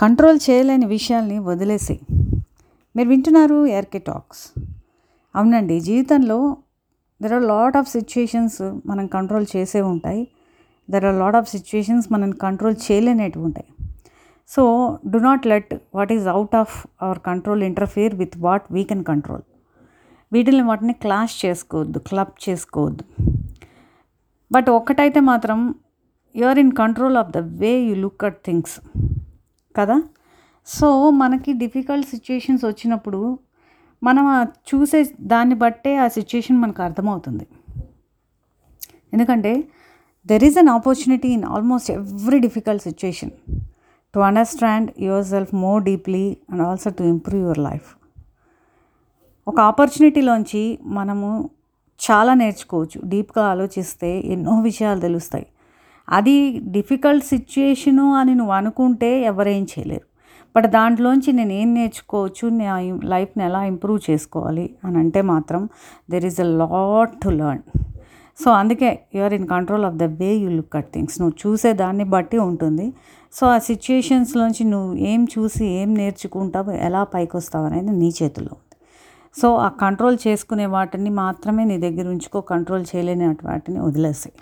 Control చేయలేని విషయాల్ని వదిలేసి. మీరు వింటున్నారు ఎర్కే టాక్స్. అవునండి జీవితంలో there are lot of situations మనం కంట్రోల్ చేసే ఉంటాయి. There are lot of situations మనం కంట్రోల్ చేయలేనేటివి ఉంటాయి. So do not let what is out of our control interfere with what we can control వీటిని వాటిని క్లాష్ చేసుకోవద్దు క్లబ్ చేసుకోవద్దు. బట్ ఒక్కటైతే మాత్రం you are in control of the way you look at things కదా? So మనకి difficult situations వచ్చినప్పుడు మనం చూసే దాన్ని బట్టే ఆ సిచ్యుయేషన్ మనకు అర్థమవుతుంది. ఎందుకంటే there is an opportunity in almost every difficult situation to understand yourself more deeply and also to improve your life ఒక ఆపర్చునిటీలోంచి మనము చాలా నేర్చుకోవచ్చు. డీప్గా ఆలోచిస్తే ఎన్నో విషయాలు తెలుస్తాయి. అది డిఫికల్ట్ సిచ్యుయేషను అని నువ్వు అనుకుంటే ఎవరేం చేయలేరు. బట్ దాంట్లోంచి నేను ఏం నేర్చుకోవచ్చు నా లైఫ్ని ఎలా ఇంప్రూవ్ చేసుకోవాలి అని అంటే మాత్రం there is a lot to learn so అందుకే you are in control of the way you look at things నువ్వు చూసే దాన్ని బట్టి ఉంటుంది. సో ఆ సిచ్యుయేషన్స్లోంచి నువ్వు ఏం చూసి ఏం నేర్చుకుంటావు ఎలా పైకి వస్తావు అనేది నీ చేతిలో ఉంది. సో ఆ కంట్రోల్ చేసుకునే వాటిని మాత్రమే నీ దగ్గర ఉంచుకో కంట్రోల్ చేయలేని వాటిని వదిలేసాయి.